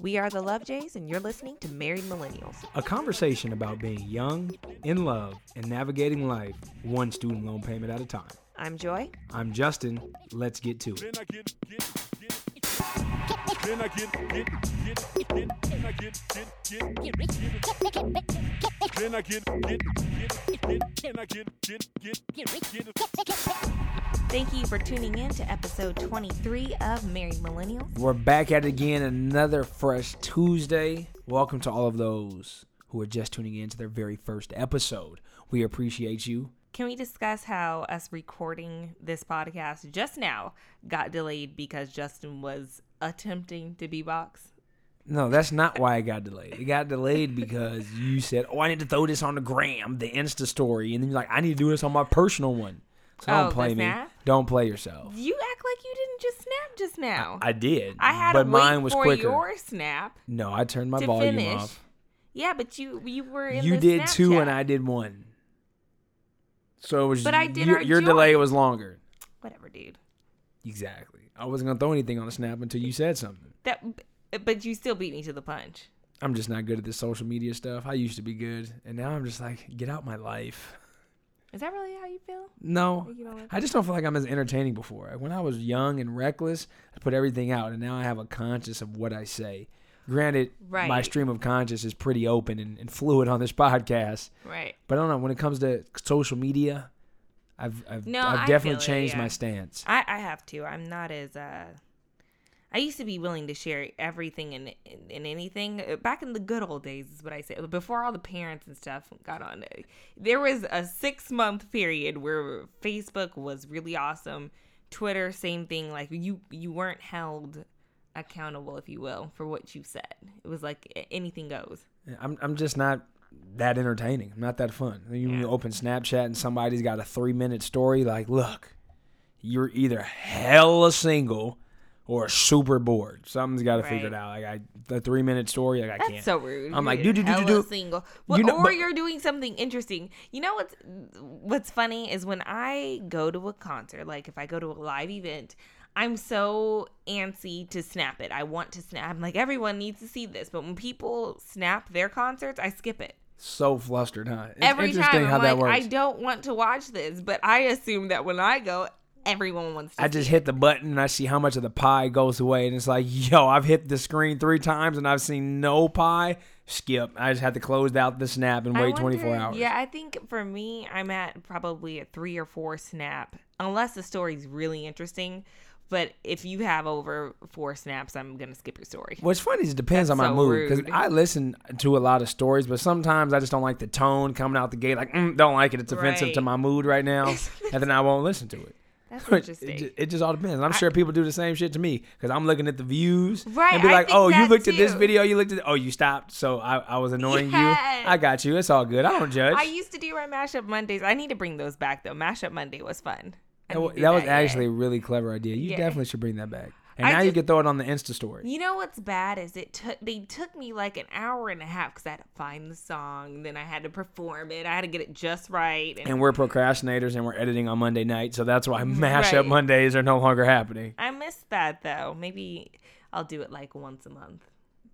We are the Love Jays, and you're listening to Married Millennials. A conversation about being young, in love, and navigating life one student loan payment at a time. I'm Joy. I'm Justin. Let's get to it. Thank you for tuning in to episode 23 of Married Millennials. We're back at it again, another fresh Tuesday. Welcome to all of those who are just tuning in to their very first episode. We appreciate you. Can we discuss how us recording this podcast just now got delayed because Justin was attempting to beatbox? No, that's not why it got delayed. It got delayed because you said, "Oh, I need to throw this on the gram, the Insta story," and then you're like, "I need to do this on my personal one." So Oh, don't play me. snap? Don't play yourself. You act like you didn't just snap just now. I did, I had but to mine wait was for quicker. your snap No, I turned my to volume finish. off. Yeah, but you you were in You did two, and I did one. So it was. But I did your, our your delay was longer. Whatever, dude. Exactly. I wasn't gonna throw anything on the snap until you said something. That, but you still beat me to the punch. I'm just not good at this social media stuff. I used to be good, and now I'm just like, get out my life. Is that really how you feel? No, You like- I just don't feel like I'm as entertaining before. When I was young and reckless, I put everything out, and now I have a conscience of what I say. Granted, my stream of conscience is pretty open and, and fluid on this podcast, Right. but I don't know when it comes to social media. I've I've, No, I've definitely feel it, changed yeah. my stance. I, I have to. I'm not as uh I used to be willing to share everything and in, in anything. Uh, Back in the good old days is what I say. Before all the parents and stuff got on. There was a 6 month period where Facebook was really awesome. Twitter same thing like you you weren't held accountable if you will for what you said. It was like anything goes. I'm I'm just not that entertaining. I'm not that fun. You, Yeah. open Snapchat and somebody's got a three minute story. Like, look, you're either hella single or super bored. Something's got to figure it out. Like, I the three minute story. Like, I That's can't. so rude. I'm like, do do do do do. single. Well, You know, or but- you're doing something interesting. You know what's what's funny is when I go to a concert, like if I go to a live event, I'm so antsy to snap it. I want to snap. I'm like everyone needs to see this, but when people snap their concerts, I skip it. So flustered, huh? It's Every interesting time how I'm that like, works. I don't want to watch this, but I assume that when I go, everyone wants to. I just it. hit the button and I see how much of the pie goes away, and it's like, yo, I've hit the screen three times and I've seen no pie. Skip. I just had to close out the snap and wait 24 hours. Yeah, I think for me, I'm at probably a three or four snap, unless the story's really interesting. But if you have over four snaps, I'm gonna skip your story. What's funny is it depends That's on my so mood because. I listen to a lot of stories, but sometimes I just don't like the tone coming out the gate. Like, mm, don't like it. It's offensive to my mood right now, and then I won't listen to it. That's It, interesting. it just all depends. I'm sure people do the same shit to me because I'm looking at the views Right, and be like, "Oh, you looked at this video. You looked at. Oh, you stopped. So I, I was annoying Yes. you. I got you. It's all good. I don't judge. I used to do my mashup Mondays. I need to bring those back though. Mashup Monday was fun. I that need wa- to do that was actually a really clever idea. You Yeah. definitely should bring that back. And I now you can throw it on the Insta story. You know what's bad is it took they took me like an hour and a half because I had to find the song, then I had to perform it, I had to get it just right, and, And we're procrastinators and we're editing on Monday night, so that's why mm-hmm. mashup Right. Mondays are no longer happening. I missed that though. Maybe I'll do it like once a month.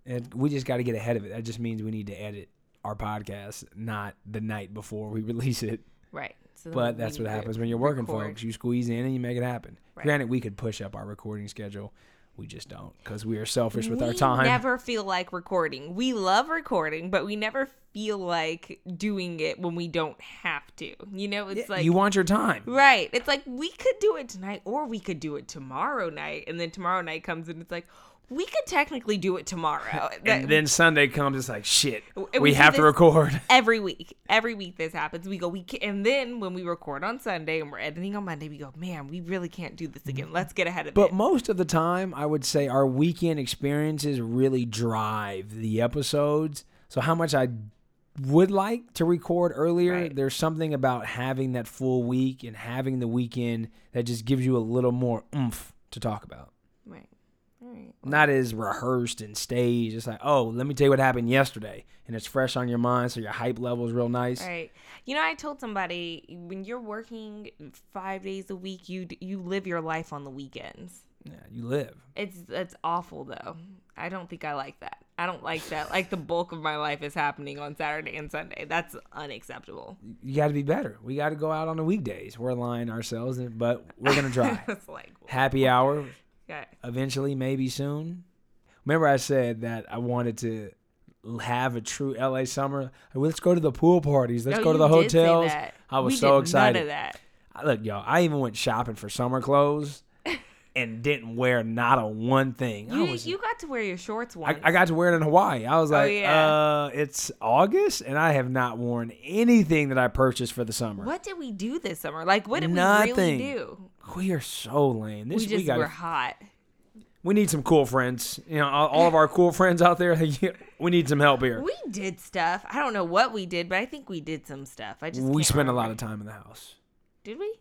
And we just got to get ahead of it. That just means we need to edit our podcast, not the night before we release it. Right. So But that's what happens when you're working, record. folks. You squeeze in and you make it happen. Right. Granted, we could push up our recording schedule. We just don't because we are selfish with our time. We never feel like recording. We love recording, but we never feel like doing it when we don't have to. You know, it's like you want your time. Right. It's like we could do it tonight or we could do it tomorrow night. And then tomorrow night comes and it's like, we could technically do it tomorrow. And then Sunday comes, it's like, shit, we we have to record. every week, every week this happens. We go, we can, and then when we record on Sunday and we're editing on Monday, we go, man, we really can't do this again. Let's get ahead of But it. But most of the time, I would say our weekend experiences really drive the episodes. So, how much I would like to record earlier, Right. there's something about having that full week and having the weekend that just gives you a little more oomph to talk about. Right. Not as rehearsed and staged. It's like, oh, let me tell you what happened yesterday. And it's fresh on your mind, so your hype level is real nice. Right. You know, I told somebody when you're working five days a week, you you live your life on the weekends. Yeah, you live. It's it's awful though. I don't think I like that. I don't like that. Like the bulk of my life is happening on Saturday and Sunday. That's unacceptable. You got to be better. We got to go out on the weekdays. We're lying ourselves, but we're gonna try. it's like Happy hour yeah. eventually, maybe soon. Remember, I said that I wanted to have a true LA summer. Let's go to the pool parties. Let's No, go to the hotels. I was We so excited. None of that. I- Look, y'all, I even went shopping for summer clothes and didn't wear not a one thing. You was you got to wear your shorts I, once. I got to wear it in Hawaii. I was Oh, like, yeah. uh, it's August and I have not worn anything that I purchased for the summer. what did we do this summer? Like what did we really do? We are so lame. This we just got were hot. we need some cool friends. You know, all, all of our cool friends out there. we need some help here. We did stuff. I don't know what we did, but I think we did some stuff. I just We can't spend a lot of time in the house. Did we?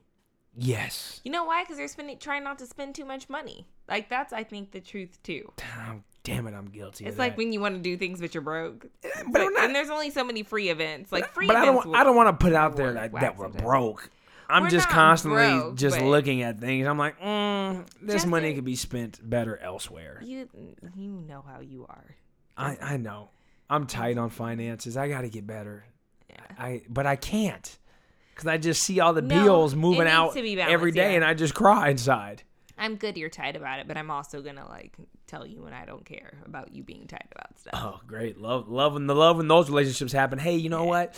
Yes. You know why? Because they're spending trying not to spend too much money. Like that's I think the truth too. Oh, damn it, I'm guilty. It's like that. when you want to do things but you're broke. Eh, but I'm not- and there's only so many free events. Like free but I don't. I don't want to put out there that, that we're sometimes. broke. I'm just constantly broke, just but- looking at things. I'm like, mm, this money could be spent better elsewhere. You you know how you are. I I know. I'm tight on finances. I got to get better. Yeah. I but I can't because I just see all the No, bills it moving needs out to be balanced, day, yeah. and I just cry inside. I'm good you're tight about it, but I'm also gonna like tell you when I don't care about you being tight about stuff. Oh, great. Love, love when the love when those relationships happen. Hey, you know what?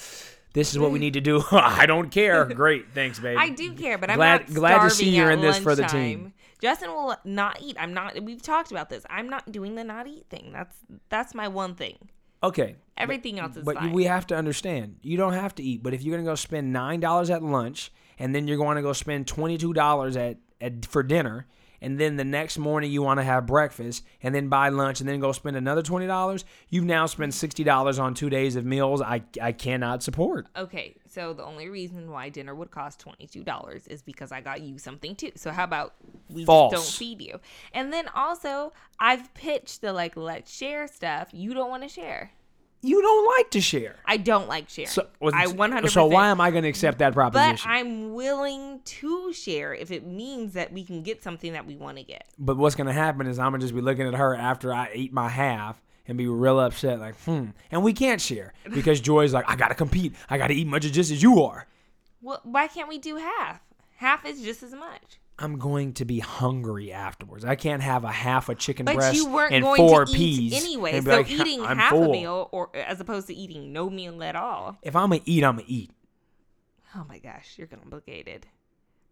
This is what we need to do. I don't care. Great. Thanks, baby. I do care, but I'm Glad- not glad to see you're in this for the team. Justin will not eat. I'm not. We've talked about this. I'm not doing the not eat thing. That's that's my one thing. Okay. Everything else is But fine. we have to understand, you don't have to eat. But if you're gonna go spend nine dollars at lunch, and then you're going to go spend twenty two dollars at, at for dinner, and then the next morning you want to have breakfast, and then buy lunch, and then go spend another twenty dollars, you've now spent sixty dollars on two days of meals. I I cannot support. Okay, so the only reason why dinner would cost twenty two dollars is because I got you something too. So how about we False. just don't feed you? And then also I've pitched the like let's share stuff. You don't want to share. You don't like to share. I don't like sharing. So was- I one hundred. So why am I going to accept that proposition? But? I'm willing to share if it means that we can get something that we want to get. But what's gonna happen is I'm gonna just be looking at her after I eat my half and be real upset, like, hmm. And we can't share because Joy's like, I gotta compete. I gotta eat much just as you are. Well, why can't we do half? Half is just as much. I'm going to be hungry afterwards. I can't have a half a chicken But breast you weren't and going four to peas eat anyway. So like, eating I'm half full. a meal, or as opposed to eating no meal at all. If I'm gonna eat, I'm gonna eat. Oh my gosh, you're complicated.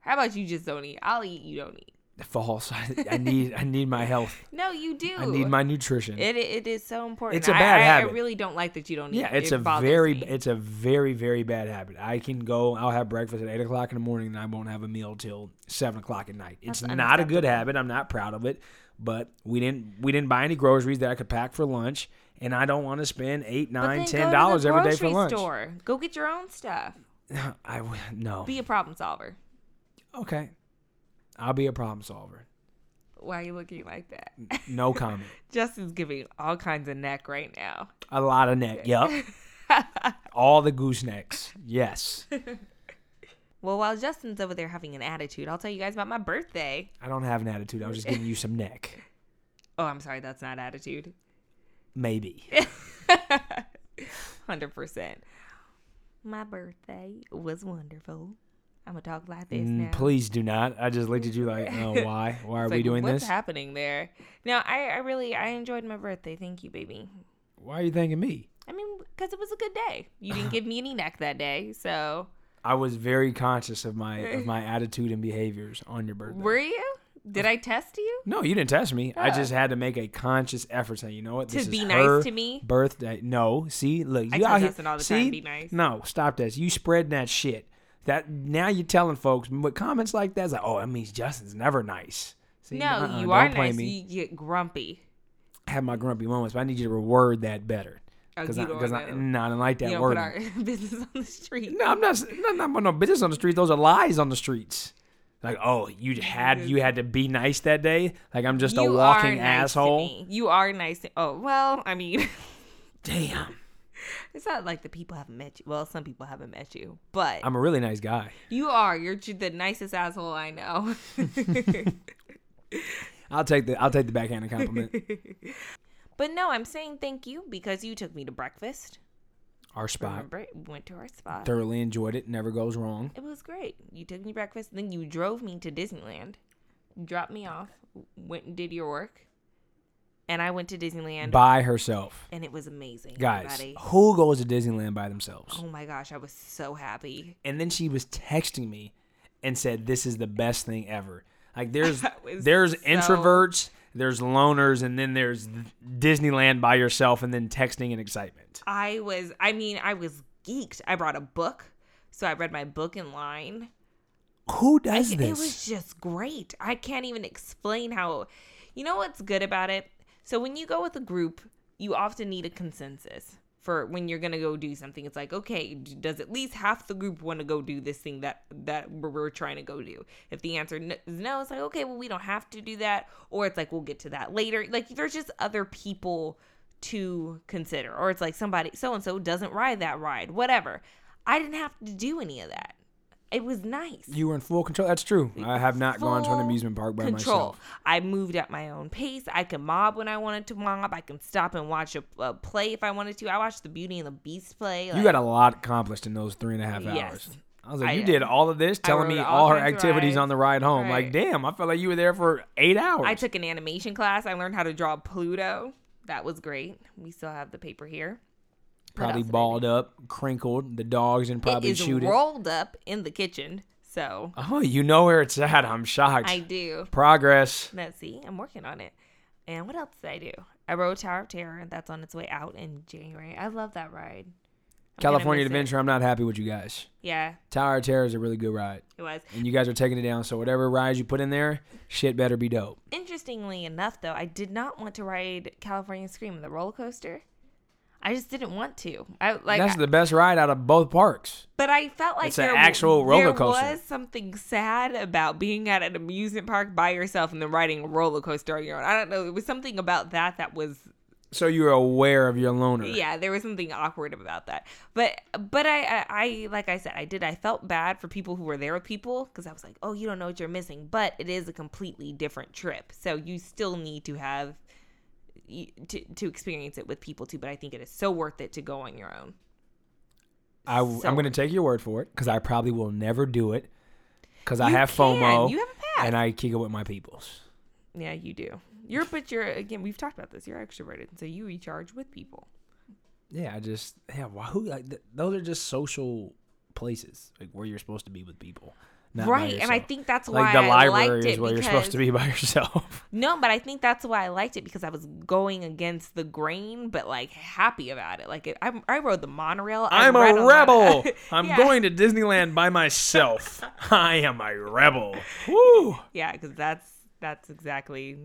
How about you just don't eat? I'll eat. You don't eat. False. I, I need I need my health. No, you do. I need my nutrition. It it is so important. It's a bad I, habit. I really don't like that you don't eat. Yeah, it's It a very, me. it's a very, very bad habit. I can go, I'll have breakfast at eight o'clock in the morning, and I won't have a meal till seven o'clock at night. It's not a good habit. I'm not proud of it, but we didn't, we didn't buy any groceries that I could pack for lunch, and I don't want to spend eight, nine, ten dollars every day for lunch. Store. Go get your own stuff. I no. Be a problem solver. okay, I'll be a problem solver. Why are you looking like that? No comment. Justin's giving all kinds of neck right now. a lot of neck. Yep. All the goosenecks. Yes. Well, while Justin's over there having an attitude, I'll tell you guys about my birthday. I don't have an attitude. I was just giving you some neck. Oh, I'm sorry, that's not attitude. Maybe. 100%. My birthday was wonderful. I'm to talk like this Mm, now. please do not. I just looked at you like, oh, why? Why are It's we like, doing what's this? happening there? No, I, I really, I enjoyed my birthday. Thank you, baby. Why are you thanking me? I mean, because it was a good day. You didn't give me any neck that day, so I was very conscious of my of my attitude and behaviors on your birthday. were you? Did I test you? no, you didn't test me. I just had to make a conscious effort saying, you know what, To this be nice to me? Birthday. No, see, look, I you tell out here. All the see, time, be nice. no, stop this. You spreading that shit. That now you're telling folks with comments like that. It's like, oh, that means Justin's never nice. See, No, uh-uh, you are nice. You get grumpy. I have my grumpy moments, but I need you to reword that better. Oh, Because you I, cause I, no, I don't like You that don't word. put our business on the street. No, I'm not. I'm not putting no business on the street. Those are lies on the streets. Like, oh, you had you had to be nice that day. Like I'm just a walking nice asshole. You are nice. To, oh well, I mean, Damn, it's not like the people haven't met you. Well, some people haven't met you, but I'm a really nice guy. you are. You're the nicest asshole I know. I'll take the I'll take the backhanded compliment. But no, I'm saying thank you because you took me to breakfast. Our spot. Remember, we went to our spot. Thoroughly enjoyed it. Never goes wrong. It was great. You took me breakfast, then you drove me to Disneyland, dropped me off, went and did your work, and I went to Disneyland, By herself. and it was amazing. Guys, everybody. who goes to Disneyland by themselves? Oh my gosh, I was so happy. And then she was texting me and said, "This is the best thing ever." Like there's there's so- introverts, there's loners, and then there's Disneyland by yourself, and then texting and excitement. I was, I mean, I was geeked. I brought a book, so I read my book in line. Who I- does it was just great. I can't even explain how. You know what's good about it? So when you go with a group, you often need a consensus for when you're gonna go do something. It's like, okay, does at least half the group want to go do this thing that that we're trying to go do? If the answer is no, it's like, okay, well, we don't have to do that, or it's like we'll get to that later. Like there's just other people to consider, or it's like somebody so and so doesn't ride that ride, whatever. I didn't have to do any of that. It was nice you were in full control. That's true. I have not gone to an amusement park by control. myself. I moved at my own pace. I can mob when I wanted to mob. I can stop and watch a, a play if I wanted to. I watched the Beauty and the Beast play. You got a lot accomplished in those three and a half Yes. hours. I was like, I you did. all of this, telling me all all her activities rides. on the ride home. Like, damn, I felt like you were there for eight hours. I took an animation class. I learned how to draw Pluto. That was great. We still have the paper here. Probably else did I balled up, crinkled. The dogs didn't probably it is rolled up in the kitchen. So Oh, you know where it's at. I'm shocked. I do. Progress. Let's see. I'm working on it. And what else did I do? I rode Tower of Terror. That's on its way out in January. I love that ride. I'm California miss it. Adventure. I'm not happy with you guys. Yeah, Tower of Terror is a really good ride, it was. and you guys are taking it down. So whatever rides you put in there, shit better be dope. Interestingly enough, though, I did not want to ride California Scream, the roller coaster. I just didn't want to. I like, That's the best ride out of both parks. but I felt like It's an there, actual roller coaster. there was something sad about being at an amusement park by yourself and then riding a roller coaster on your own. I don't know. It was something about that that was So you were aware of your loner. yeah there was something awkward about that but but I, I i like i said i did i felt bad for people who were there with people because i was like oh you don't know what you're missing but it is a completely different trip so you still need to have to, to experience it with people too but i think it is so worth it to go on your own I, So- I'm going to take your word for it because I probably will never do it because I have can. FOMO You have a pass. and I kick it with my peoples. yeah you do you're but you're again we've talked about this you're extroverted so you recharge with people Yeah, I just yeah. Why, who like th- those are just social places like where you're supposed to be with people, right and i think that's why like the I library liked is it where you're because supposed to be by yourself. No, but I think that's why I liked it because I was going against the grain, but like happy about it. Like it, I, I rode the monorail. I I'm a rebel. I'm Yeah. going to Disneyland by myself. I am a rebel. Woo! Yeah, because that's that's exactly.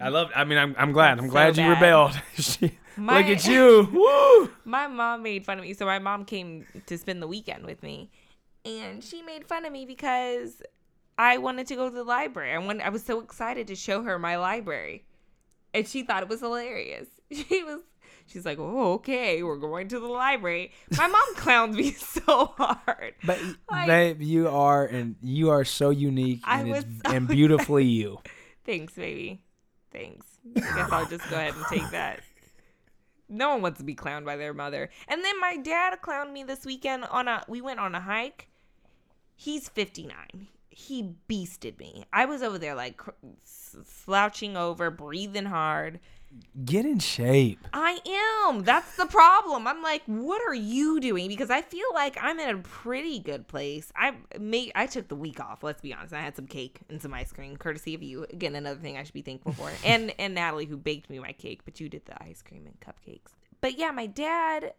I love. I mean, I'm I'm glad. I'm So glad you bad. rebelled. She- My- Look at you. Woo! My mom made fun of me. So my mom came to spend the weekend with me, and she made fun of me because I wanted to go to the library. I wanted, I was so excited to show her my library, and she thought it was hilarious. She was. She's like, "Oh, okay, we're going to the library." My mom clowns me so hard. But Like- babe, you are and you are so unique I and, was so and beautifully you. Thanks, baby. Thanks. I guess I'll just go ahead and take that. No one wants to be clowned by their mother. And then my dad clowned me this weekend on a we went on a hike. He's 59. He beasted me. I was over there like cr- slouching over, breathing hard. Get in shape. I am. That's the problem. I'm like, what are you doing? Because I feel like I'm in a pretty good place. I made I took the week off, let's be honest. I had some cake and some ice cream, courtesy of you. Again, another thing I should be thankful for. and and Natalie who baked me my cake, but you did the ice cream and cupcakes. But yeah, my dad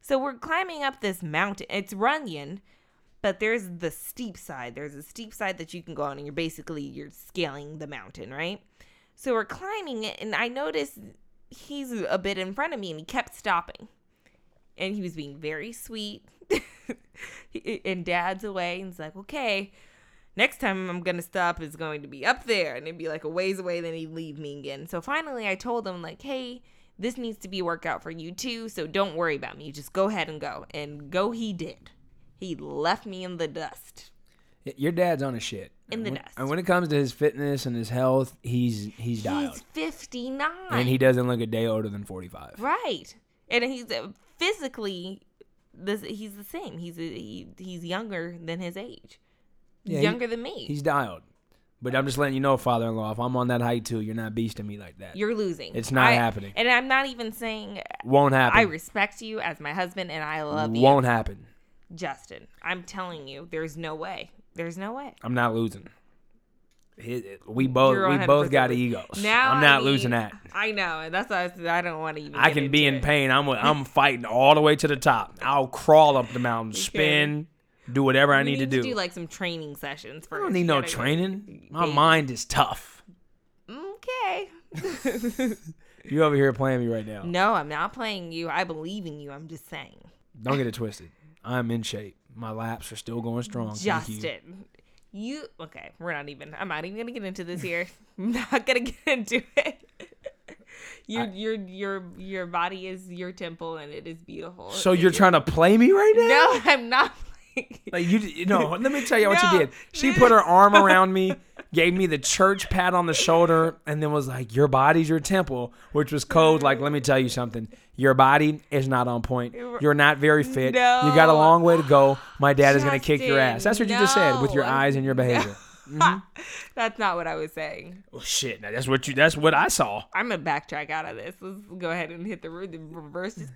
so we're climbing up this mountain. It's Runyon, but there's the steep side. There's a steep side that you can go on and you're basically you're scaling the mountain, right? So we're climbing it, and I noticed he's a bit in front of me, and he kept stopping. And he was being very sweet. and dad's away, and he's like, okay, next time I'm to stop is going to be up there. And it'd be like a ways away, then he'd leave me again. So finally, I told him, like, hey, this needs to be a workout for you too, so don't worry about me. Just go ahead and go. And go he did. He left me in the dust. Your dad's on a shit. in the When- dust. And when it comes to his fitness and his health, he's he's dialed, He's 59. and he doesn't look a day older than 45. Right. And he's uh, physically this he's the same. He's a, he, he's younger than his age. He's Yeah, he- younger than me. He's dialed. But I'm just letting you know, father-in-law, if I'm on that height too, you're not beasting me like that. You're losing. It's not I- happening. And I'm not even saying Won't happen. I respect you as my husband and I love you. Won't happen. Justin, I'm telling you, there's no way. There's no way. I'm not losing. We both we both got egos. Now I'm not I mean, losing that. I know. and That's why I, said I don't want to even. I can be in it. pain. I'm I'm fighting all the way to the top. I'll crawl up the mountain, spin, do whatever I We need, to do. Do like some training sessions first. I don't need You no training. My Baby. mind is tough. Okay. You over here playing me right now. no, I'm not playing you. I believe in you. I'm just saying. Don't get it twisted. I'm in shape. My laps are still going strong. Thank you. Justin. You okay? We're not even. I'm not even gonna get into this here. I'm not gonna get into it. Your your your your body is your temple and it is beautiful. So you're trying to play me right now? No, I'm not. Like you, you know, let me tell you what No. you did. She put her arm around me, gave me the church pat on the shoulder, and then was like, "Your body's your temple," which was code. Like, let me tell you something. Your body is not on point. You're not very fit. No. You got a long way to go. My dad is gonna kick your ass. That's what you just said with your eyes and your behavior. Mm-hmm. That's not what I was saying. Well, shit. Now that's what you. That's what I saw. I'm gonna backtrack out of this. Let's go ahead and hit the, the reverse. Just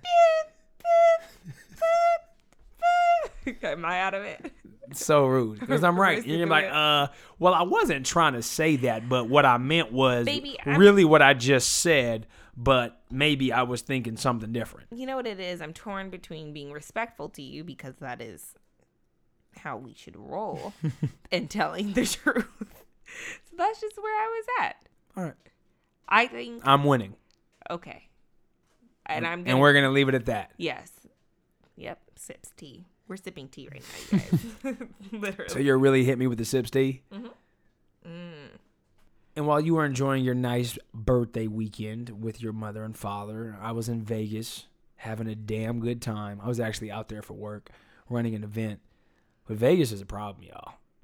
Am I out of it? so rude because I'm right. And you're like, uh, well, I wasn't trying to say that, but what I meant was Baby, I'm- really what I just said, but maybe I was thinking something different. You know what it is? I'm torn between being respectful to you because that is how we should roll and telling the truth. So that's just where I was at. All right, I think I'm winning, okay. And I'm gonna, and we're gonna leave it at that. yes. Yep, sips tea. We're sipping tea right now, you guys. Literally. So you're really hit me with the sips tea. Mm. And while you were enjoying your nice birthday weekend with your mother and father, I was in Vegas having a damn good time. I was actually out there for work, running an event. But Vegas is a problem, y'all.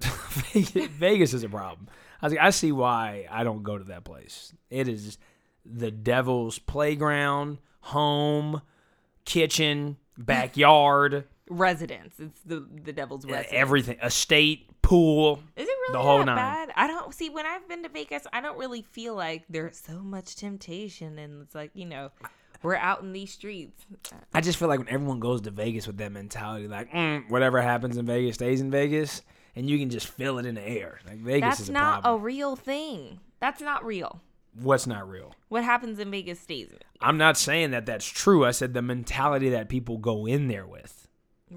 Vegas is a problem. I was like, I see why I don't go to that place. It is the devil's playground, home, kitchen, backyard, residence. It's the the devil's residence. everything, estate, pool. Is it really the whole that nine. bad? I don't see when I've been to Vegas. I don't really feel like there's so much temptation, and it's like you know, we're out in these streets. I just feel like when everyone goes to Vegas with that mentality, like mm, whatever happens in Vegas stays in Vegas, and you can just feel it in the air. Like Vegas That's is a not a real thing. That's not real. What's not real? What happens in Vegas stays. in Vegas. I'm not saying that that's true. I said the mentality that people go in there with.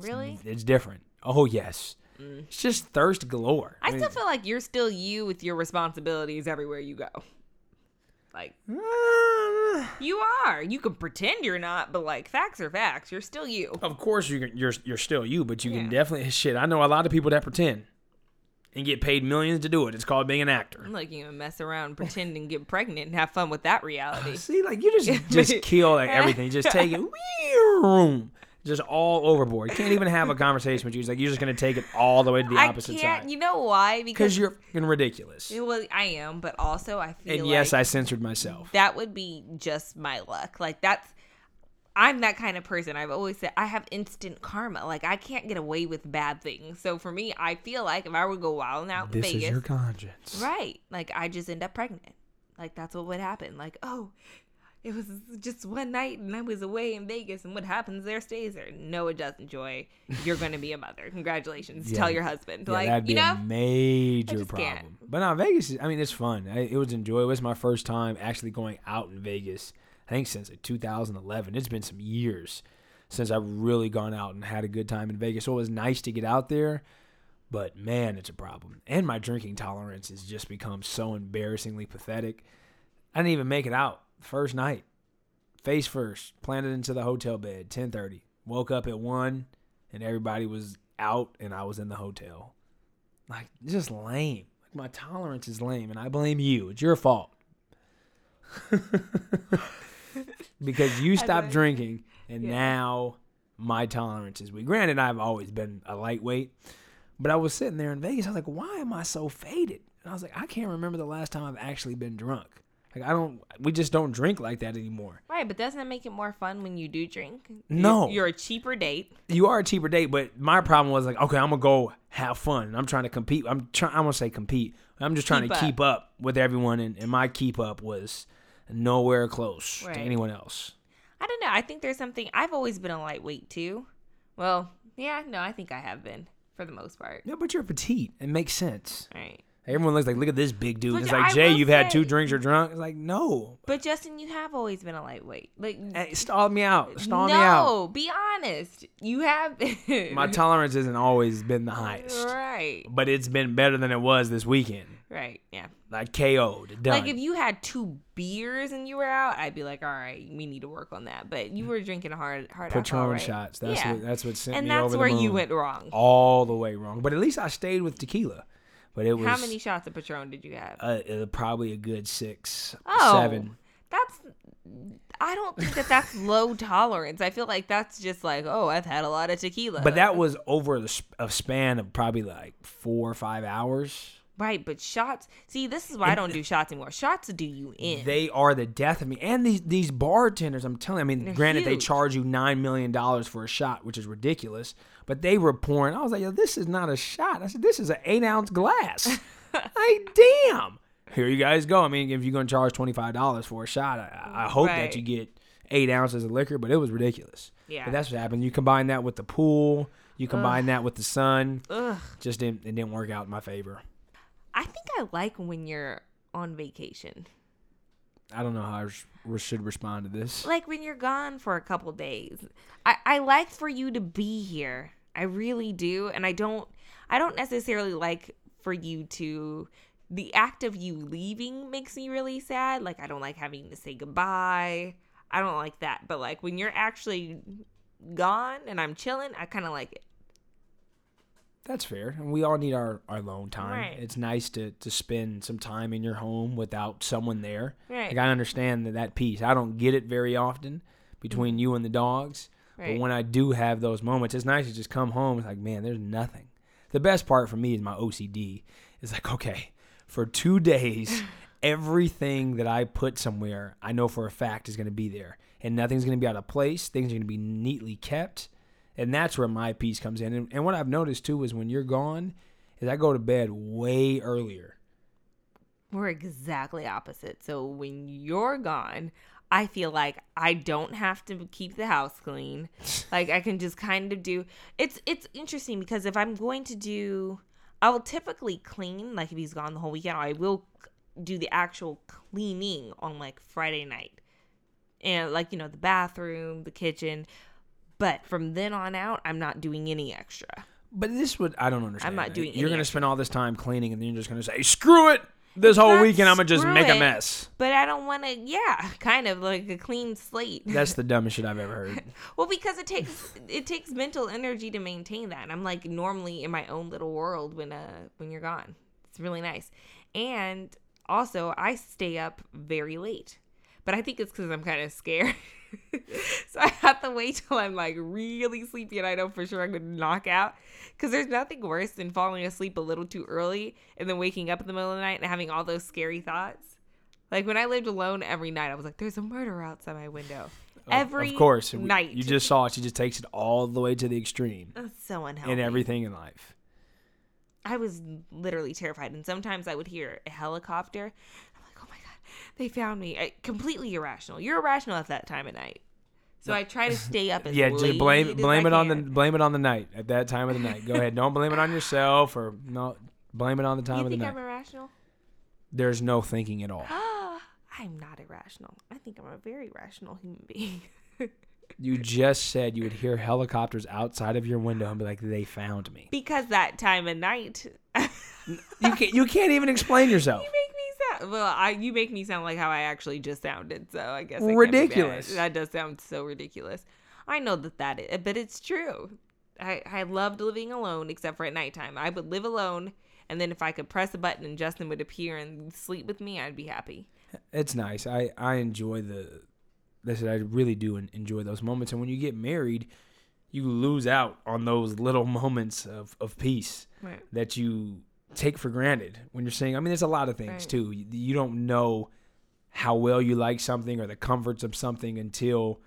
Really? It's different. Oh yes, it's just thirst galore. I mean, still feel like you're still you with your responsibilities everywhere you go. Like uh, you are. You can pretend you're not, but like facts are facts. You're still you. of course you can, you're you're still you, but you can definitely shit. I know a lot of people that pretend and get paid millions to do it. It's called being an actor. I'm like you know, mess around, pretend and get pregnant and have fun with that reality. See, like you just just kill like everything. Just take it, just all overboard. You can't even have a conversation with you. It's like you're just gonna take it all the way to the I opposite can't. side You know why? because you're fucking ridiculous. well, I am, but also I feel And like yes, I censored myself. that would be just my luck. Like that's I'm that kind of person. I've always said I have instant karma. Like I can't get away with bad things. So for me, I feel like if I would go wild out in This Vegas, is your conscience. right? Like I just end up pregnant. Like that's what would happen. Like oh, it was just one night and I was away in Vegas, and what happens there stays there. No, it doesn't. Joy, you're going to be a mother. Congratulations. Yeah. Tell your husband. Yeah, like that'd be you know. a major just can't. problem. But no, Vegas. Is, I mean, it's fun. I, it was enjoyable. It was my first time actually going out in Vegas. I think since like 2011. It's been some years since I've really gone out and had a good time in Vegas. So it was nice to get out there. But man, it's a problem. And my drinking tolerance has just become so embarrassingly pathetic. I didn't even make it out first night. Face first, planted into the hotel bed, 10:30. Woke up at 1 and everybody was out and I was in the hotel. Like just lame. Like my tolerance is lame and I blame you. It's your fault. because you stopped drinking and Yeah. now my tolerance is weak. Granted, I've always been a lightweight, But I was sitting there in Vegas. I was like, why am I so faded? And I was like, I can't remember the last time I've actually been drunk. Like I don't. We just don't drink like that anymore. Right, but doesn't it make it more fun when you do drink? No. You're, you're a cheaper date. You are a cheaper date, but my problem was like, okay, I'm gonna go have fun. I'm trying to compete. I'm trying. I'm gonna say compete. I'm just trying Keep to up. keep up with everyone, and, and my keep up was nowhere close Right. to anyone else. I don't know. I think there's something. I've always been a lightweight too. Well, yeah, no, I think I have been for the most part. No, but you're petite. It makes sense. Right. Everyone looks like, look at this big dude. But It's like I Jay, you've had two drinks, you're drunk. It's like no. But Justin, you have always been a lightweight. Like, Hey, stall me out. Stall no, me out. No, be honest. You have been. My tolerance hasn't always been the highest, Right. but it's been better than it was this weekend. Right. Yeah. Like KO'd, done. Like if you had two beers and you were out, I'd be like, all right, we need to work on that. But you were drinking hard, hard Patron alcohol, right? shots. That's yeah. what that's what sent and me that's over where the moon. you went wrong. all the way wrong. But at least I stayed with tequila. But it was How many shots of Patron did you have? uh, uh, probably a good six, Oh, seven. That's. I don't think that that's low tolerance. I feel like that's just like, oh, I've had a lot of tequila. But that was over the sp- a span of probably like four or five hours. Right. But shots. See, this is why I don't do shots anymore. Shots do you in. They are the death of me. And these these bartenders, I'm telling you, I mean, They're granted they charge you nine million dollars for a shot, which is ridiculous. But they were pouring. I was like, yo, this is not a shot. I said, this is an eight ounce glass. like, damn. Here you guys go. I mean, if you're gonna charge twenty five dollars for a shot, I, I hope Right. that you get eight ounces of liquor. But it was ridiculous. Yeah. But that's what happened. You combine that with the pool. You combine that with the sun. Ugh. Just didn't it didn't work out in my favor. I think I like when you're on vacation. I don't know how I res- should respond to this. Like when you're gone for a couple days. I, I like for you to be here. I really do. And I don't I don't necessarily like for you to the act of you leaving makes me really sad. Like I don't like having to say goodbye. I don't like that. But like when you're actually gone and I'm chilling, I kinda like it. That's fair. And we all need our, our alone time. Right. It's nice to, to spend some time in your home without someone there. Right. Like I understand that, that piece. I don't get it very often between you and the dogs. Mm-hmm. Right. But when I do have those moments, it's nice to just come home. It's like, man, there's nothing. The best part for me is my OCD. It's like, okay, for two days, everything that I put somewhere, I know for a fact is going to be there. And nothing's going to be out of place. Things are going to be neatly kept. And that's where my peace comes in. And, and what I've noticed too is when you're gone, is I go to bed way earlier. We're exactly opposite. So when you're gone, I feel like I don't have to keep the house clean. like I can just kind of do it's it's interesting because if I'm going to do I will typically clean like if he's gone the whole weekend, I will do the actual cleaning on like Friday night. And like, you know, the bathroom, the kitchen. But from then on out, I'm not doing any extra. But this would I don't understand. I'm not doing You're going to spend all this time cleaning, and then you're just going to say, "Screw it! This whole weekend, I'm gonna just make a it. mess." But I don't want to, yeah, kind of like a clean slate. That's the dumbest shit I've ever heard. Well, because it takes it takes mental energy to maintain that. I'm like normally in my own little world when uh when you're gone. It's really nice. And also, I stay up very late. But I think it's cuz I'm kind of scared. so I have to wait till I'm like really sleepy and I know for sure I'm to knock out cuz there's nothing worse than falling asleep a little too early and then waking up in the middle of the night and having all those scary thoughts. Like when I lived alone every night, I was like, "There's a murderer outside my window." Every of course, night. You just saw it. She just takes it all the way to the extreme That's so unhealthy. in everything in life. I was literally terrified, and sometimes I would hear a helicopter. I'm like, "Oh my god, they found me!" I, completely irrational. You're irrational at that time of night, so I try to stay up as Yeah, just blame blame it on the blame it on the night at that time of the night. Go ahead. Don't blame it on yourself or no. Blame it on the time You of the think night. I'm irrational? There's no thinking at all. I'm not irrational. I think I'm a very rational human being. You just said you would hear helicopters outside of your window and be like, "They found me." because that time of night, You can't. You can't even explain yourself. You make me sound well. I you make me sound like how I actually just sounded. So I guess I can't be mad. Ridiculous. That does sound so ridiculous. I know that that is, but it's true. I I loved living alone, except for at nighttime. I would live alone, and then if I could press a button and Justin would appear and sleep with me, I'd be happy. It's nice. I I enjoy the. This I really do enjoy those moments. And when you get married, you lose out on those little moments of, of peace Right. that you take for granted when you're saying. I mean, there's a lot of things Right. too. You, you don't know how well you like something or the comforts of something until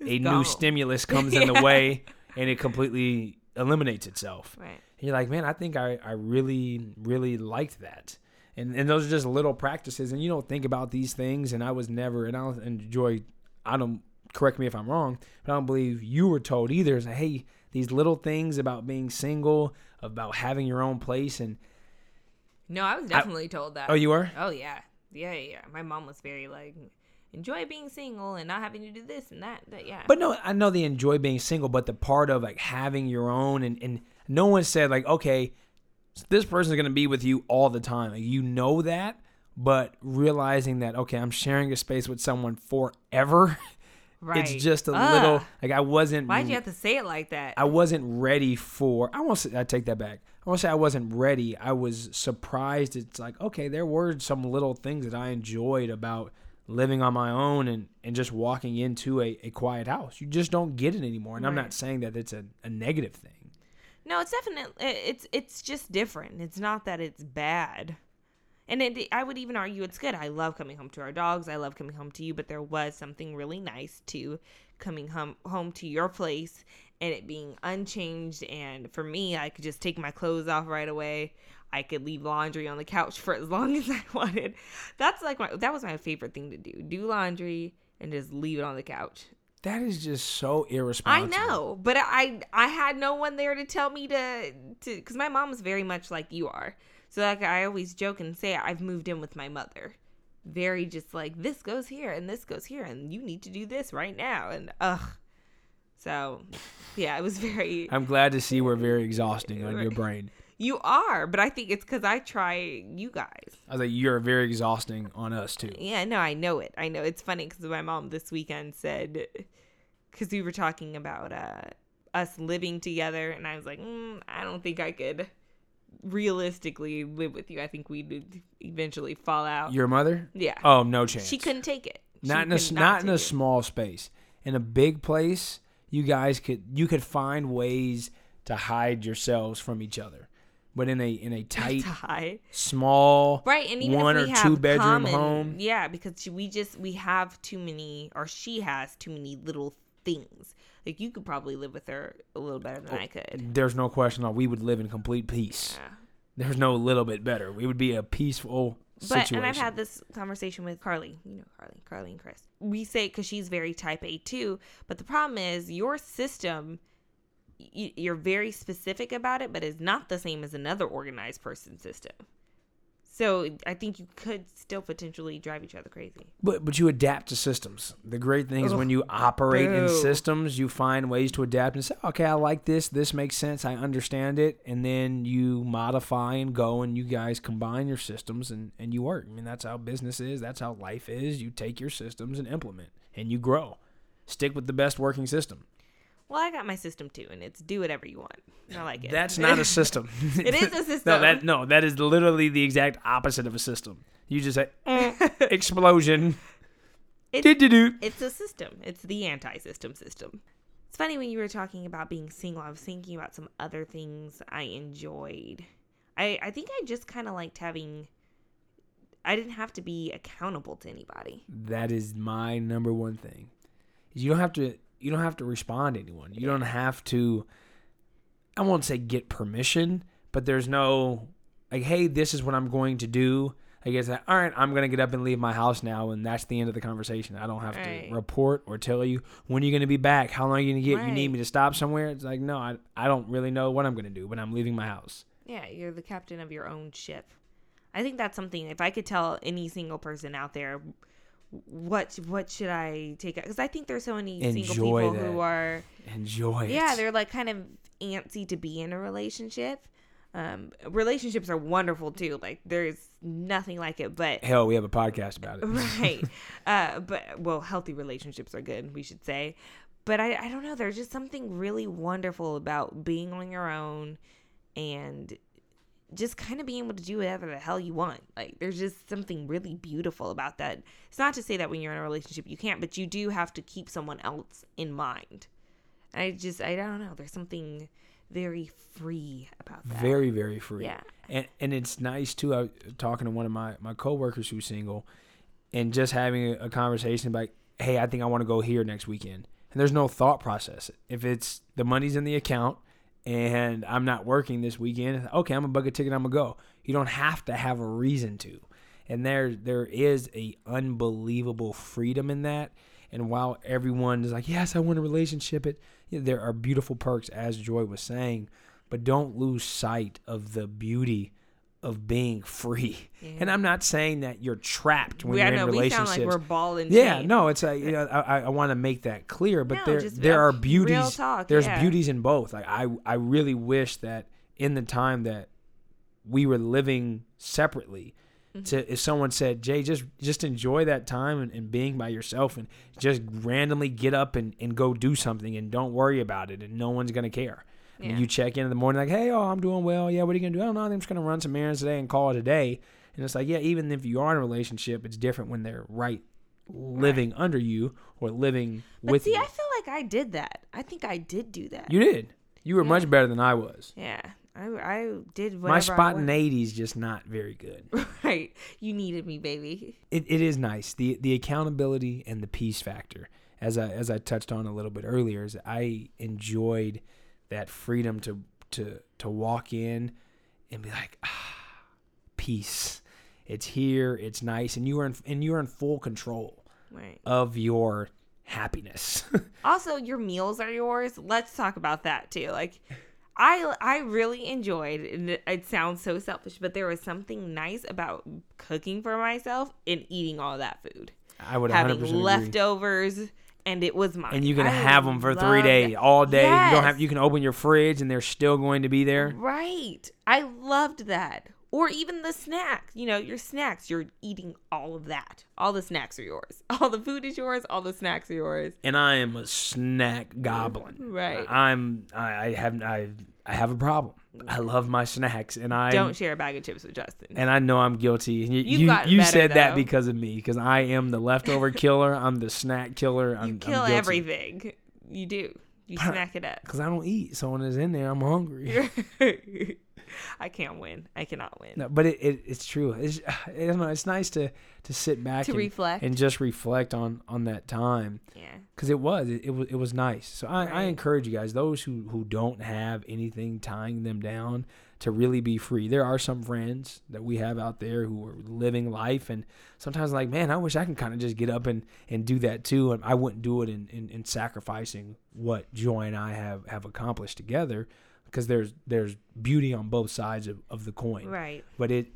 a new stimulus comes in the way and it completely eliminates itself. Right. And you're like, man, I think I, I really, really liked that. And, and those are just little practices. And you don't think about these things. And I was never, and I'll enjoy, I don't, correct me if I'm wrong, but I don't believe you were told either. Is hey, these little things about being single, about having your own place. And, No, I was definitely told that. oh, you were? Oh yeah, yeah, yeah. yeah. My mom was very like, enjoy being single and not having to do this and that. That yeah. But no, I know they enjoy being single, but the part of like having your own and, and no one said like, okay, this person's gonna be with you all the time. Like you know that, but realizing that okay, I'm sharing a space with someone forever. right. It's just a Ugh. little like I wasn't. Why'd you have to say it like that? I wasn't ready for. I won't say. I take that back. I won't say I wasn't ready. I was surprised. It's like okay, there were some little things that I enjoyed about living on my own and and just walking into a, a quiet house. You just don't get it anymore. And I'm not saying that it's a, a negative thing. No, it's definitely it's it's just different. It's not that it's bad. And it, I would even argue it's good. I love coming home to our dogs. I love coming home to you, but there was something really nice to coming home home to your place and it being unchanged and for me, I could just take my clothes off right away. I could leave laundry on the couch for as long as I wanted. That's like my that was my favorite thing to do. Do laundry and just leave it on the couch. That is just so irresponsible. I know, but I I had no one there to tell me to to because my mom is very much like you are. So like I always joke and say I've moved in with my mother. Very just like this goes here and this goes here and you need to do this right now and ugh. So yeah, it was very. I'm glad to see we're very exhausting on your brain. You are, but I think it's because I try you guys. I was like, you're very exhausting on us too. Yeah, no, I know it. I know it's funny because my mom this weekend said because we were talking about uh, us living together, and I was like, mm, I don't think I could realistically live with you. I think we'd eventually fall out. Your mother? yeah, Oh, no chance. she couldn't take it. She not in a s- not in a it. small space. In a big place, you guys could you could find ways to hide yourselves from each other. But in a in a tight, small, Right, and even one if or two bedroom common, home, yeah, because we just we have too many, or she has too many little things. Like you could probably live with her a little better than I could. there's no question that we would live in complete peace. Yeah. There's no little bit better. We would be a peaceful But situation. and I've had this conversation with Carly. You know Carly, Carly and Chris. We say because she's very type A too. But the problem is your system. You're very specific about it, but it's not the same as another organized person system. So I think you could still potentially drive each other crazy. But but you adapt to systems. The great thing is when you operate in systems, you find ways to adapt and say, okay, I like this. This makes sense. I understand it. And then you modify and go, and you guys combine your systems and and you work. I mean, that's how business is. That's how life is. You take your systems and implement, and you grow. Stick with the best working system. Well, I got my system too, and it's do whatever you want. I like it. That's not a system. It is a system. no, that no, that is literally the exact opposite of a system. You just say "Eh, explosion. It's- Do-do-do. it's a system. It's the anti-system system. It's funny when you were talking about being single. I was thinking about some other things I enjoyed. I I think I just kind of liked having. I didn't have to be accountable to anybody. That is my number one thing. You don't have to you don't have to respond to anyone. You don't have to I won't say get permission, but there's no like, hey, this is what I'm going to do. I guess that all right, I'm gonna get up and leave my house now, and that's the end of the conversation. I don't have Right. to report or tell you when you're you gonna be back, how long are you gonna get. You need me to stop somewhere. It's like no, I I don't really know what I'm gonna do, when I'm leaving my house. Yeah, you're the captain of your own ship. I think that's something. If I could tell any single person out there, what what should I take? out? Because I think there's so many single people that. who are Enjoy it. yeah, they're like kind of antsy to be in a relationship. Um, relationships are wonderful too. Like there's nothing like it, but Hell, we have a podcast about it. right. Uh, but well, healthy relationships are good. We should say, but I I don't know. There's just something really wonderful about being on your own and just kind of being able to do whatever the hell you want. Like there's just something really beautiful about that. It's not to say that when you're in a relationship you can't, but you do have to keep someone else in mind. I just I don't know. There's something very free about that. Very, very free. Yeah. And and it's nice too. I was talking to one of my my coworkers who's single, and just having a, conversation about, hey, I think I want to go here next weekend. And there's no thought process. If it's the money's in the account and I'm not working this weekend, okay, I'm gonna book a ticket. I'm gonna go. You don't have to have a reason to. And there there is a unbelievable freedom in that. And while everyone is like, yes, I want a relationship, it there are beautiful perks, as Joy was saying, but don't lose sight of the beauty of being free. And I'm not saying that you're trapped when we, you're in know we sound relationships. like we're ball and yeah, chain. no, it's like you know, I, I want to make that clear, but No, there there are beauties. talk, there's yeah. beauties in both. Like I I really wish that in the time that we were living separately, Mm-hmm. to if someone said, Jay, just just enjoy that time and, and being by yourself and just randomly get up and, and go do something and don't worry about it and no one's gonna care. I mean, you check in in the morning like, hey, oh, I'm doing well. Yeah, what are you gonna do? I don't know. I'm just gonna run some errands today and call it a day. And it's like, yeah, even if you are in a relationship, it's different when they're right living under you or living But with see, you. I feel like I did that. I think I did do that. you did. You were much better than I was. yeah, I I did whatever My I spot in wanted. eighty is just not very good. Right, you needed me, baby. it, it is nice the the accountability and the peace factor as I as I touched on a little bit earlier is I enjoyed that freedom to to to walk in and be like ah, peace it's here it's nice and you are in, and you are in full control Right. of your happiness Also, your meals are yours. Let's talk about that too. Like, I I really enjoyed. And it, sounds so selfish, but there was something nice about cooking for myself and eating all that food, I would 100% having agree. And it was mine. and you can I have them for three days all day you don't have you can open your fridge and they're still going to be there Right. I loved that. Or even the snack. You know, your snacks, you're eating all of that. All the snacks are yours. All the food is yours. All the snacks are yours. and I am a snack goblin. Right. I'm I, I have I I have a problem. I love my snacks and I Don't share a bag of chips with Justin. and I know I'm guilty. You you, you said that because of me because I am the leftover killer. I'm the snack killer. I'm, You kill everything. You do. You snack it up. because I don't eat. So when it's in there, I'm hungry. I can't win. I cannot win. No, but it, it it's true. It's I don't know. It's nice to to sit back To and, reflect. and just reflect on on that time. Yeah. because it was it, it was it was nice. So I, I encourage you guys, those who who don't have anything tying them down, to really be free. There are some friends that we have out there who are living life, and sometimes like, man, I wish I can kind of just get up and and do that too. And I wouldn't do it in in, in sacrificing what Joy and I have have accomplished together, because there's there's beauty on both sides of, of the coin Right. but it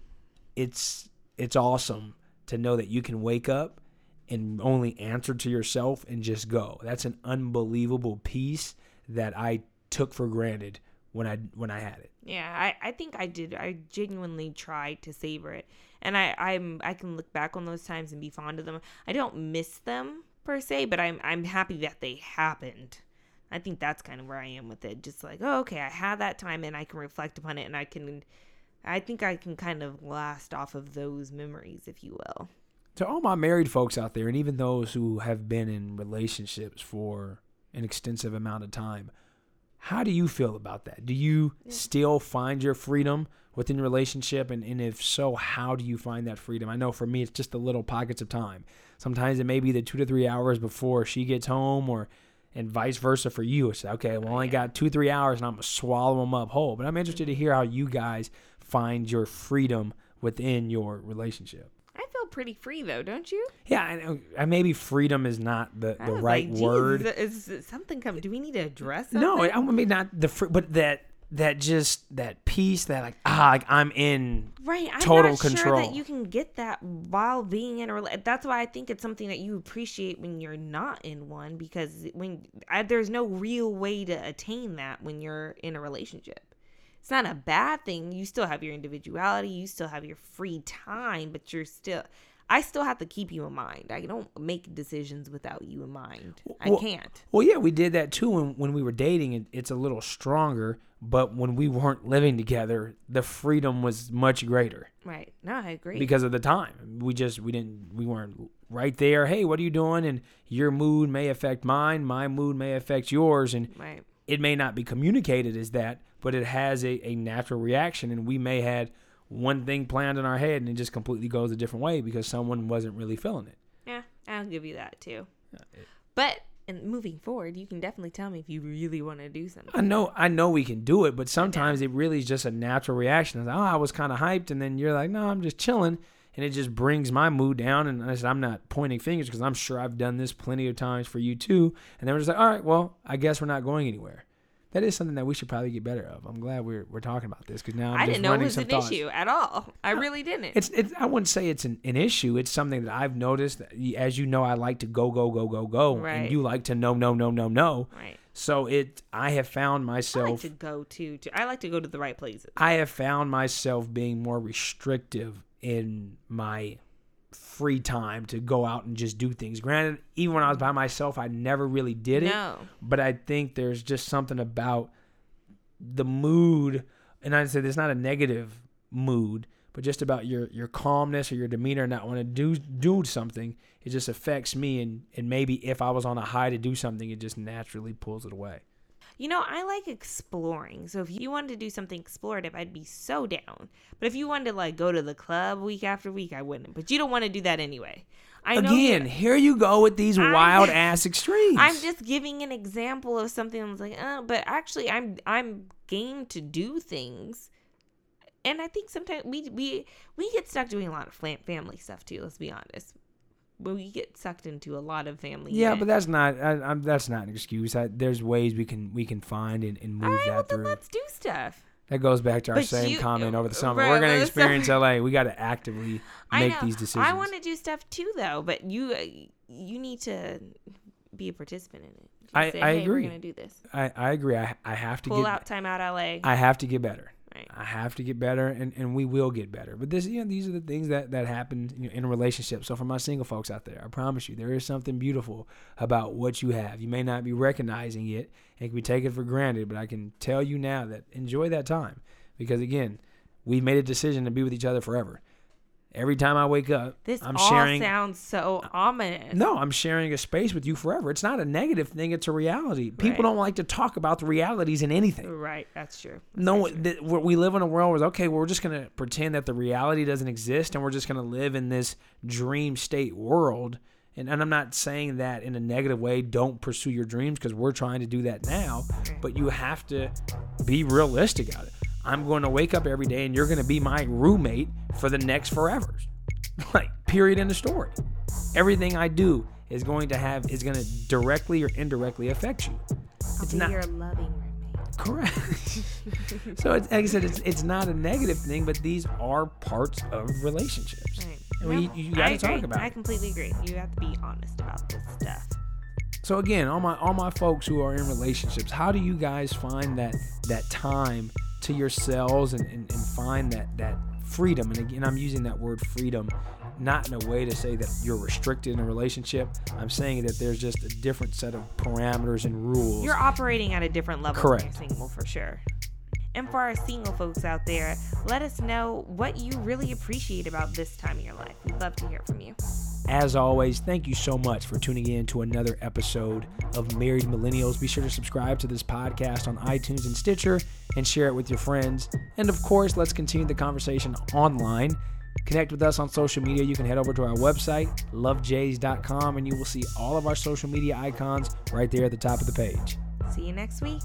it's it's awesome to know that you can wake up and only answer to yourself and just go. That's an unbelievable peace that I took for granted when I when I had it. Yeah, I, I think I did. I genuinely tried to savor it, and I I'm I can look back on those times and be fond of them. I don't miss them per se, but I'm I'm happy that they happened. I think that's kind of where I am with it. Just like, oh, okay, I had that time, and I can reflect upon it, and I can, I think I can kind of last off of those memories, if you will. To all my married folks out there, and even those who have been in relationships for an extensive amount of time, how do you feel about that? Do you still find your freedom within your relationship? And, and if so, how do you find that freedom? I know for me, it's just the little pockets of time. Sometimes it may be the two to three hours before she gets home, or and vice versa for you. It's okay, well, I only got two, three hours, and I'm going to swallow them up whole. But I'm interested to hear how you guys find your freedom within your relationship. I feel pretty free though, don't you? Yeah, I uh, Maybe freedom is not the, the right like, "Geez, word. Is, is something coming? Do we need to address something? No, I mean not the fr- but that that just that peace that like ah like I'm in Right. I'm total not sure control. that you can get that while being in a rela- That's why I think it's something that you appreciate when you're not in one because when I, there's no real way to attain that when you're in a relationship. It's not a bad thing. You still have your individuality, you still have your free time, but you're still I still have to keep you in mind. I don't make decisions without you in mind. I Well- can't. Well, yeah, we did that too when when we were dating. It, it's a little stronger, but when we weren't living together, the freedom was much greater Right. No, I agree. because of the time. We just we didn't we weren't right there, hey, what are you doing? And your mood may affect mine, my mood may affect yours, and Right. it may not be communicated as that, but it has a, a natural reaction, and we may had one thing planned in our head, and it just completely goes a different way because someone wasn't really feeling it. Yeah, I'll give you that too. But and moving forward, you can definitely tell me if you really want to do something. I know, I know we can do it, but sometimes it really is just a natural reaction. It's like, oh, I was kind of hyped, and then you're like, no, I'm just chilling, and it just brings my mood down. And I said, I'm not pointing fingers because I'm sure I've done this plenty of times for you too. And then we're just like, all right, well, I guess we're not going anywhere. That is something that we should probably get better of. I'm glad we're we're talking about this because now I'm I just didn't know it was an thoughts. issue at all. I really didn't. It's it's I wouldn't say it's an, an issue. It's something that I've noticed. That, as you know, I like to go go go go go, Right. and you like to no no no no no. right. So it I have found I like myself to go to, to. I like to go to the right places. I have found myself being more restrictive in my free time to go out and just do things. Granted, even when I was by myself, I never really did it. No. But I think there's just something about the mood, and I'd say there's not a negative mood, but just about your your calmness or your demeanor, not want to do do something. It just affects me, and and maybe if I was on a high to do something, it just naturally pulls it away. You know, I like exploring. So if you wanted to do something explorative, I'd be so down. But if you wanted to like go to the club week after week, I wouldn't. But you don't want to do that anyway. I Again, here you go with these I'm- wild ass extremes. I'm just giving an example of something. I was like, oh, but actually, I'm I'm game to do things, and I think sometimes we we we get stuck doing a lot of family stuff too. Let's be honest, we get sucked into a lot of family. Yeah, but that's not I, I'm, that's not an excuse. I, there's ways we can we can find and, and move all right. Well, that then let's do stuff. That goes back to our But same you- comment over the summer. right, We're gonna experience summer. LA. We got to actively make these decisions. I want to do stuff too, though. But you uh, you need to be a participant in it. I- say, I hey, agree. We're gonna do this. I, I agree. I I have to Pull get out time out LA. I have to get better. Right. I have to get better, and, and we will get better. But this, you know, these are the things that that happen you know, in a relationship. So for my single folks out there, I promise you, there is something beautiful about what you have. You may not be recognizing it, and we take it for granted, but I can tell you now that enjoy that time because again, we made a decision to be with each other forever. Every time I wake up, This I'm all sharing. sounds so ominous. No, I'm sharing a space with you forever. It's not a negative thing; it's a reality. People Right. don't like to talk about the realities in anything. Right, that's true. That's No, true. th- we we live in a world where okay, well, we're just gonna pretend that the reality doesn't exist, and we're just gonna live in this dream state world. And, and I'm not saying that in a negative way. Don't pursue your dreams because we're trying to do that now. But you have to be realistic about it. I'm going to wake up every day, and you're going to be my roommate for the next forever. like period in the story. Everything I do is going to have is going to directly or indirectly affect you. I'll it's be not- your loving roommate. Correct. so it's like I said, it's it's not a negative thing, but these are parts of relationships. Right. And we- you gotta I talk about I completely agree. You have to be honest about this stuff. So again, all my all my folks who are in relationships, how do you guys find that that time to yourselves and, and, and find that that freedom? And again, I'm using that word freedom not in a way to say that you're restricted in a relationship. I'm saying that there's just a different set of parameters and rules. You're operating at a different level Correct. when you're single for sure. And for our single folks out there, let us know what you really appreciate about this time in your life. We'd love to hear from you. As always, thank you so much for tuning in to another episode of Married Millennials. Be sure to subscribe to this podcast on iTunes and Stitcher and share it with your friends. And of course, let's continue the conversation online. Connect with us on social media. You can head over to our website, lovejays.com, and you will see all of our social media icons right there at the top of the page. See you next week.